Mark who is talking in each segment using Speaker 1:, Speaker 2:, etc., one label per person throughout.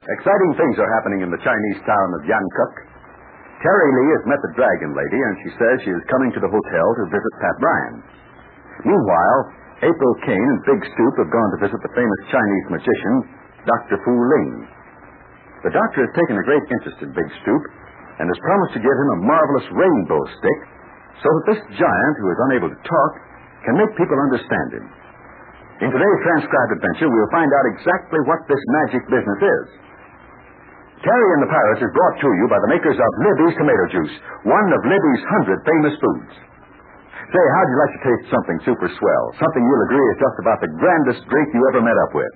Speaker 1: Exciting things are happening in the Chinese town of Yankuk. Terry Lee has met the Dragon Lady, and she says she is coming to the hotel to visit Pat Ryan. Meanwhile, April Kane and Big Stoop have gone to visit the famous Chinese magician, Dr. Fu Ling. The doctor has taken a great interest in Big Stoop and has promised to give him a marvelous rainbow stick so that this giant, who is unable to talk, can make people understand him. In today's transcribed adventure, we'll find out exactly what this magic business is. Terry and the Pirates is brought to you by the makers of Libby's Tomato Juice, one of Libby's hundred famous foods. Say, how'd you like to taste something super swell? Something you'll agree is just about the grandest drink you ever met up with.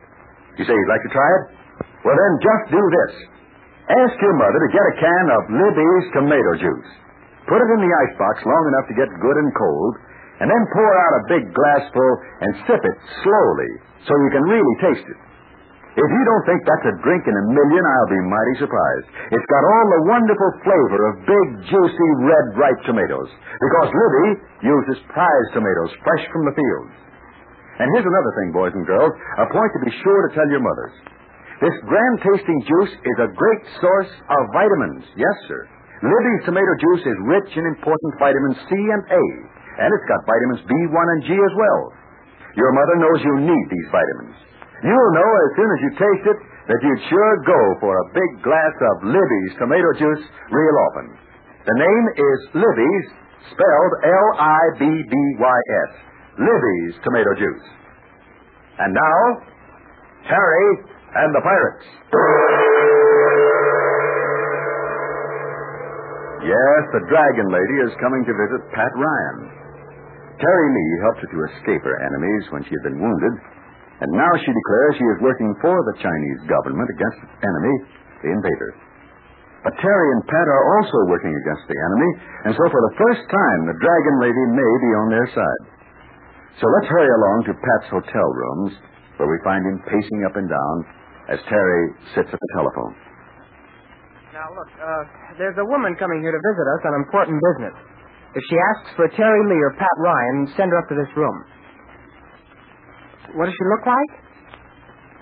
Speaker 1: You say you'd like to try it? Well, then just do this. Ask your mother to get a can of Libby's Tomato Juice. Put it in the icebox long enough to get good and cold, and then pour out a big glassful and sip it slowly so you can really taste it. If you don't think that's a drink in a million, I'll be mighty surprised. It's got all the wonderful flavor of big, juicy, red, ripe tomatoes. Because Libby uses prize tomatoes fresh from the fields. And here's another thing, boys and girls, a point to be sure to tell your mothers. This grand tasting juice is a great source of vitamins. Yes, sir. Libby's tomato juice is rich in important vitamins C and A, and it's got vitamins B1 and G as well. Your mother knows you need these vitamins. You'll know as soon as you taste it that you'd sure go for a big glass of Libby's tomato juice real often. The name is Libby's, spelled L-I-B-B-Y-S. Libby's tomato juice. And now, Terry and the Pirates. Yes, the Dragon Lady is coming to visit Pat Ryan. Terry Lee helped her to escape her enemies when she had been wounded, and now she declares she is working for the Chinese government against its enemy, the invader. But Terry and Pat are also working against the enemy, and so for the first time, the Dragon Lady may be on their side. So let's hurry along to Pat's hotel rooms, where we find him pacing up and down as Terry sits at the telephone.
Speaker 2: Now, look, uh, there's a woman coming here to visit us on important business. If she asks for Terry Lee or Pat Ryan, send her up to this room. What does she look like?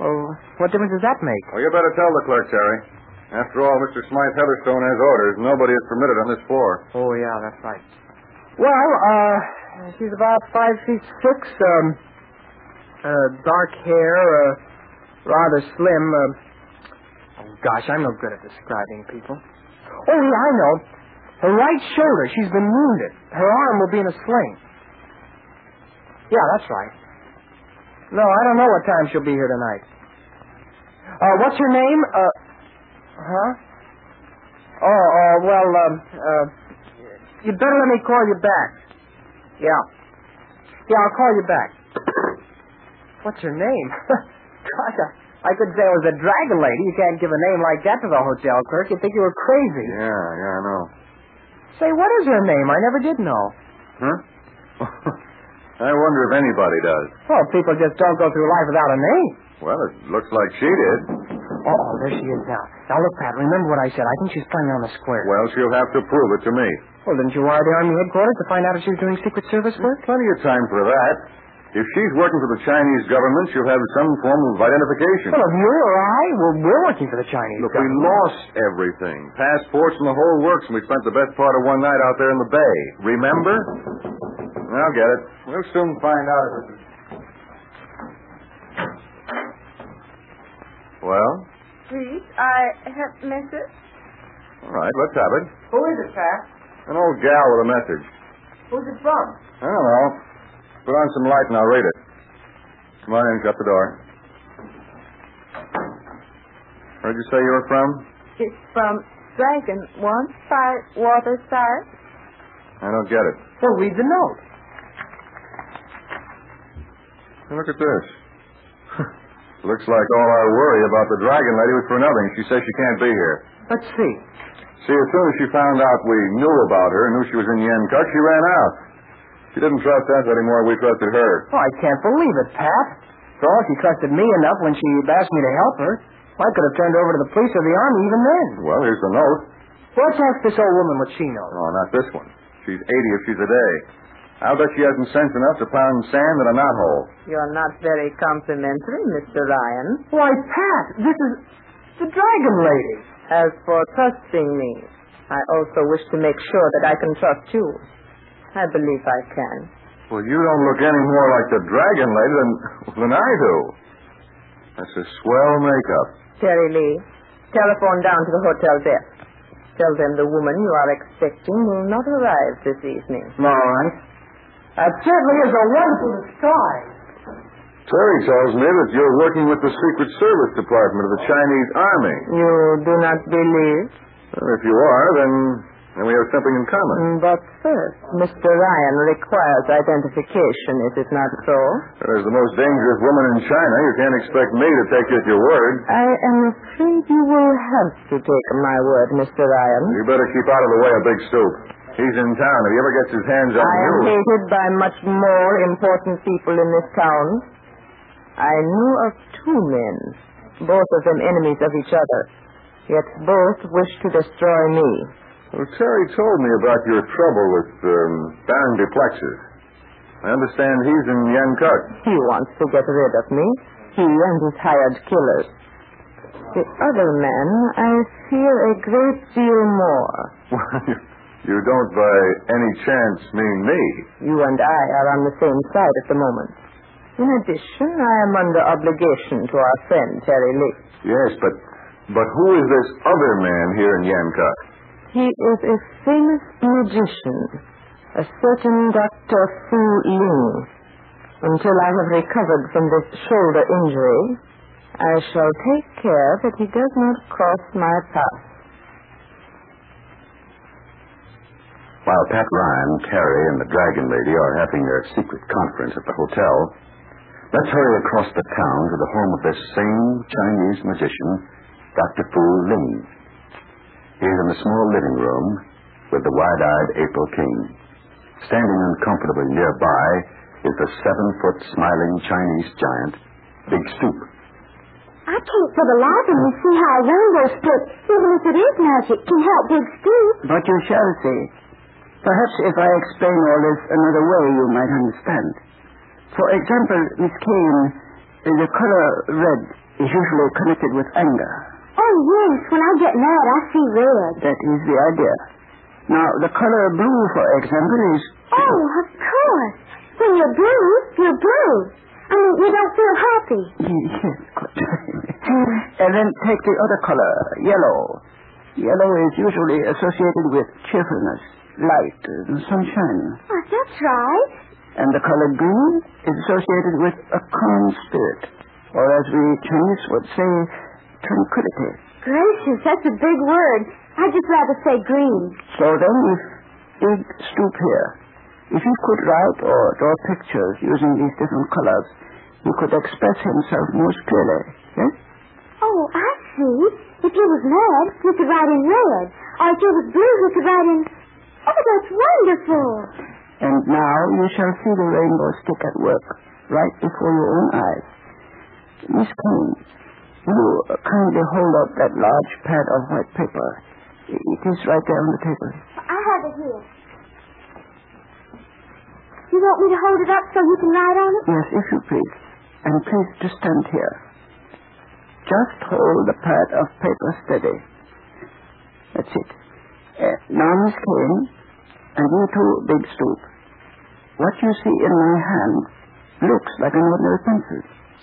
Speaker 2: Well, what difference does that make?
Speaker 3: Well, you better tell the clerk, Terry. After all, Mr. Smythe Heatherstone has orders. Nobody is permitted on this floor.
Speaker 2: Oh, yeah, that's right. Well, uh, she's about five feet six, um, uh, dark hair, uh, rather slim. Uh, oh, gosh, I'm no good at describing people. Oh, yeah, I know. Her right shoulder, she's been wounded. Her arm will be in a sling. Yeah, that's right. No, I don't know what time she'll be here tonight. Uh, what's her name? Uh, huh? Oh, uh, well, um, uh, you'd better let me call you back. Yeah. Yeah, I'll call you back. What's her name? Gosh, I, I could say it was a dragon lady. You can't give a name like that to the hotel clerk. You'd think you were crazy.
Speaker 3: Yeah, yeah, I know.
Speaker 2: Say, what is her name? I never did know.
Speaker 3: Huh? I wonder if anybody does.
Speaker 2: Well, people just don't go through life without a name.
Speaker 3: Well, it looks like she did.
Speaker 2: Oh, oh, there she is now. Now, look, Pat, remember what I said. I think she's playing on the square.
Speaker 3: Well, she'll have to prove it to me.
Speaker 2: Well, didn't you wire the Army headquarters to find out if she was doing Secret Service work?
Speaker 3: Plenty of time for that. If she's working for the Chinese government, she'll have some form of identification.
Speaker 2: Well, if you or I, well, we're working for the Chinese
Speaker 3: Look, we lost everything. Passports and the whole works, and we spent the best part of one night out there in the bay. Remember? I'll get it. We'll soon find out if it's... Well?
Speaker 4: Please, I have message.
Speaker 3: All right, let's have it.
Speaker 2: Who is it, Pat?
Speaker 3: An old gal with a message.
Speaker 2: Who's it from?
Speaker 3: I don't know. Put on some light and I'll read it. Come on in, shut the door. Where'd you say you were from?
Speaker 4: It's from Dragon One Five Waterside.
Speaker 3: I don't get it.
Speaker 2: Well, read the note.
Speaker 3: Look at this. Looks like all our worry about the dragon lady was for nothing. She says she can't be here.
Speaker 2: Let's see.
Speaker 3: See, as soon as she found out we knew about her and knew she was in Yencut, she ran out. She didn't trust us anymore. We trusted her.
Speaker 2: Oh, I can't believe it, Pat. For all she trusted me enough when she asked me to help her, I could have turned over to the police or the army even then.
Speaker 3: Well, here's the note.
Speaker 2: Well, let's ask this old woman what she knows.
Speaker 3: Oh, not this one. She's 80 if she's a day. I'll bet she hasn't sense enough to pound sand in a knothole.
Speaker 4: You're not very complimentary, Mr. Ryan.
Speaker 2: Why, Pat, this is
Speaker 5: the Dragon Lady.
Speaker 4: As for trusting me, I also wish to make sure that I can trust you. I believe I can.
Speaker 3: Well, you don't look any more like the dragon lady than, than I do. That's a swell makeup.
Speaker 4: Terry Lee, telephone down to the hotel desk. Tell them the woman you are expecting will not arrive this evening.
Speaker 5: All right. That certainly is a wonderful disguise.
Speaker 3: Terry tells me that you're working with the Secret Service Department of the Chinese Army.
Speaker 4: You do not believe?
Speaker 3: Well, if you are, then, then we have something in common.
Speaker 4: Mm, But first, Mr. Ryan requires identification, is it not so?
Speaker 3: As the most dangerous woman in China, you can't expect me to take you at your word.
Speaker 4: I am afraid you will have to take my word, Mr. Ryan.
Speaker 3: You better keep out of the way of Big Stoop. He's in town. If he ever gets his hands on
Speaker 4: I am
Speaker 3: you.
Speaker 4: hated by much more important people in this town. I knew of two men, both of them enemies of each other, yet both wish to destroy me.
Speaker 3: Well, Terry told me about your trouble with um, Baron Duplexis. I understand he's in Yankuk.
Speaker 4: He wants to get rid of me, he and his hired killers. The other man, I fear a great deal more.
Speaker 3: you don't by any chance mean me.
Speaker 4: You and I are on the same side at the moment. In addition, I am under obligation to our friend, Terry Lee.
Speaker 3: Yes, but but who is this other man here in Yankuk?
Speaker 4: He is a famous magician, a certain Dr. Fu Ling. Until I have recovered from this shoulder injury, I shall take care that he does not cross my path.
Speaker 1: While Pat Ryan, Terry, and the Dragon Lady are having their secret conference at the hotel, let's hurry across the town to the home of this same Chinese magician, Dr. Fu Ling. He's in the small living room with the wide-eyed April Kane. Standing uncomfortably nearby is the seven-foot smiling Chinese giant, Big Stoop.
Speaker 6: I can't for the life of me see how a rainbow stick, even if it is magic, can help Big Stoop.
Speaker 5: But you shall see. Perhaps if I explain all this another way, you might understand. For example, Miss Kane, eh, the color red is usually connected with anger.
Speaker 6: Oh, yes, when I get mad, I see red.
Speaker 5: That is the idea. Now, the color blue, for example, is.
Speaker 6: Oh, of course. When you're blue, you're blue. I mean, you don't feel happy.
Speaker 5: Yes, quite and then take the other color, yellow. Yellow is usually associated with cheerfulness, light, uh, and sunshine.
Speaker 6: Oh, that's right.
Speaker 5: And the color green is associated with a calm spirit, or as we Chinese would say, tranquility.
Speaker 6: Gracious, that's a big word. I'd just rather say green.
Speaker 5: So then, if Big Stoop here, if he could write or draw pictures using these different colors, he could express himself most clearly. Yes?
Speaker 6: Oh, I see. If you was mad, you could write in red. Or if you was blue, you could write in... Oh, that's wonderful.
Speaker 5: And now you shall see the rainbow stick at work, right before your own eyes. Miss Kane, will you kindly hold up that large pad of white paper? It is right there on the table.
Speaker 6: I have it here. You want me to hold it up so you can write on it?
Speaker 5: Yes, if you please. And please to stand here. Just hold the pad of paper steady. That's it. Uh, now, Miss Kane, and you too, Big Stoop. What you see in my hand looks like an ordinary pencil.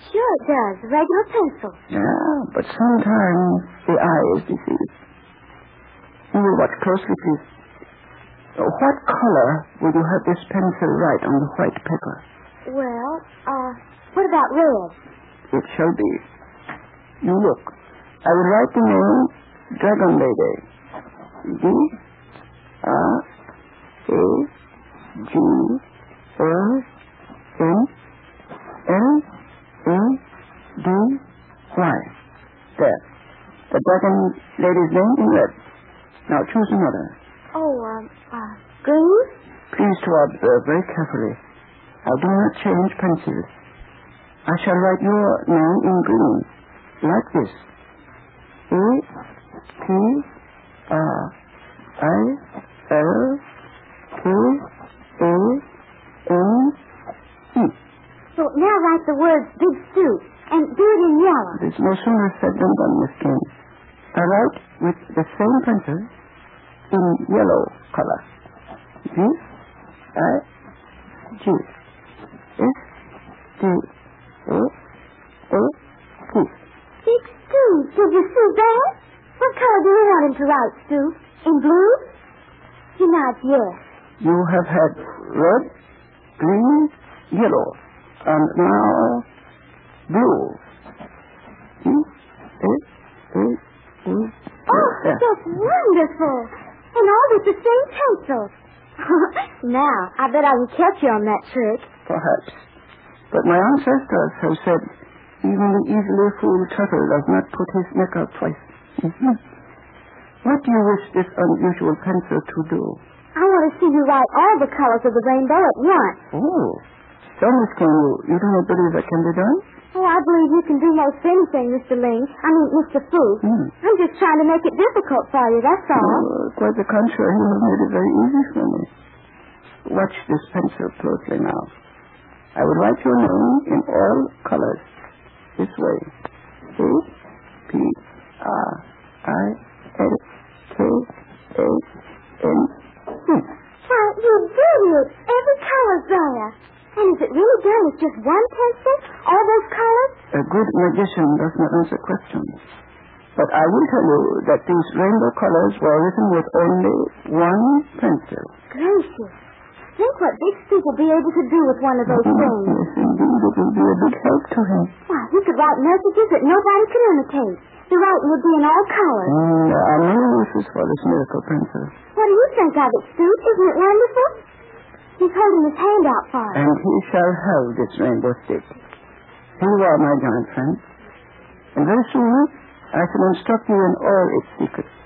Speaker 6: Sure it does. A regular pencil.
Speaker 5: Yeah, but sometimes the eye is deceived. You will watch closely, please. What color would you have this pencil write on the white paper?
Speaker 6: Well, uh, what about red?
Speaker 5: It shall be. You look. I will write the name Dragon Lady. D R A G O N L A D Y. There. The Dragon Lady's name in red. Now choose another.
Speaker 6: Oh, um, uh, green?
Speaker 5: Please to observe very carefully. I do not change pencils. I shall write your name in green, like this. A T R I L K A N E.
Speaker 6: So now write the words Big Stoop and do it in yellow.
Speaker 5: It is no sooner said than done, Miss Kane. I write with the same pencil in yellow color. G I G S T A A T.
Speaker 6: Big Stoop, did you see that? What color do you want him to write, Stoop? In blue? He nods yes.
Speaker 5: You have had red, green, yellow, and now blue. G A A A
Speaker 6: Oh,
Speaker 5: S.
Speaker 6: that's wonderful. And all with the same pencil. now, I bet I can catch you on that trick.
Speaker 5: Perhaps. But my ancestors have said even the easily fooled turtle does not put his neck out twice. Mhm. What do you wish this unusual pencil to do?
Speaker 6: I want to see you write all the colors of the rainbow at once.
Speaker 5: Oh, Miss Kane, you, you don't believe that can be done?
Speaker 6: Oh, I believe you can do most anything, Mr. Ling. I mean, Mr. Fu.
Speaker 5: Hmm.
Speaker 6: I'm just trying to make it difficult for you, that's all.
Speaker 5: Uh, quite the contrary, you have made it very easy for me. Watch this pencil closely now. I will write your name in all colors. This way. A P R I L K A N C.
Speaker 6: Why, you brilliant. Every color's there. And is it really done with just one pencil? All those colors?
Speaker 5: A good magician does not answer questions. But I will tell you that these rainbow colors were written with only one pencil.
Speaker 6: Gracious. Think what Big Stoop will be able to do with one of those things.
Speaker 5: Yes, indeed, it will be a big help to him.
Speaker 6: Why, he could write messages that nobody can imitate. The writing would be in all colors.
Speaker 5: Mm, there are many uses for this miracle pencil.
Speaker 6: What do you think of it, Stoop? Isn't it wonderful? He's holding his hand out for us.
Speaker 5: And he shall hold this rainbow stick. Here you are, my giant friend. And very soon, I shall instruct you in all its secrets.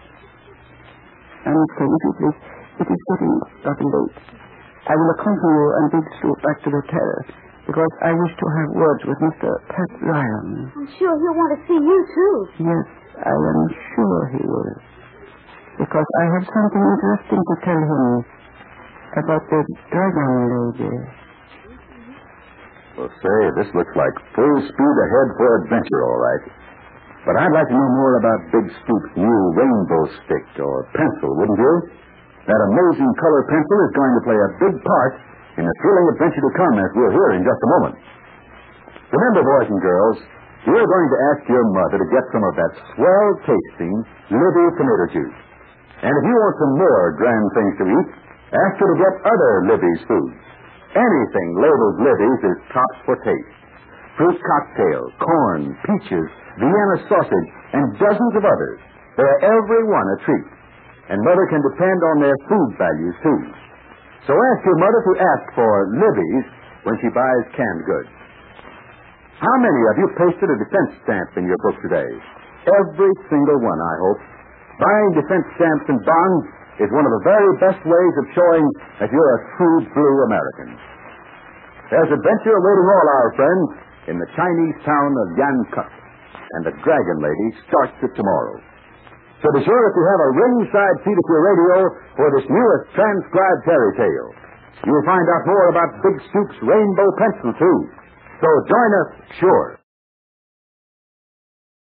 Speaker 5: And, if you please, it is getting rather late. I will accompany you and Big Stoop back to the terrace, because I wish to have words with Mr. Pat Ryan.
Speaker 6: I'm sure he'll want to see you, too.
Speaker 5: Yes, I am sure he will. Because I have something interesting to tell him about the dragon lady.
Speaker 1: Well, say, this looks like full speed ahead for adventure, all right. But I'd like to know more about Big Stoop's new rainbow stick or pencil, wouldn't you? That amazing color pencil is going to play a big part in the thrilling adventure to come, as we'll hear in just a moment. Remember, boys and girls, you're going to ask your mother to get some of that swell tasting Libby tomato juice. And if you want some more grand things to eat, ask her to get other Libby's foods. Anything labeled Libby's is tops for taste. Fruit cocktail, corn, peaches, Vienna sausage, and dozens of others. They're every one a treat. And Mother can depend on their food values, too. So ask your mother to ask for Libby's when she buys canned goods. How many of you pasted a defense stamp in your book today? Every single one, I hope. Buying defense stamps and bonds is one of the very best ways of showing that you're a true blue American. There's adventure awaiting all our friends in the Chinese town of Yankuk, and the Dragon Lady starts it tomorrow. So be sure that you have a ringside seat at your radio for this newest transcribed fairy tale. You'll find out more about Big Stoop's rainbow pencil, too. So join us, sure.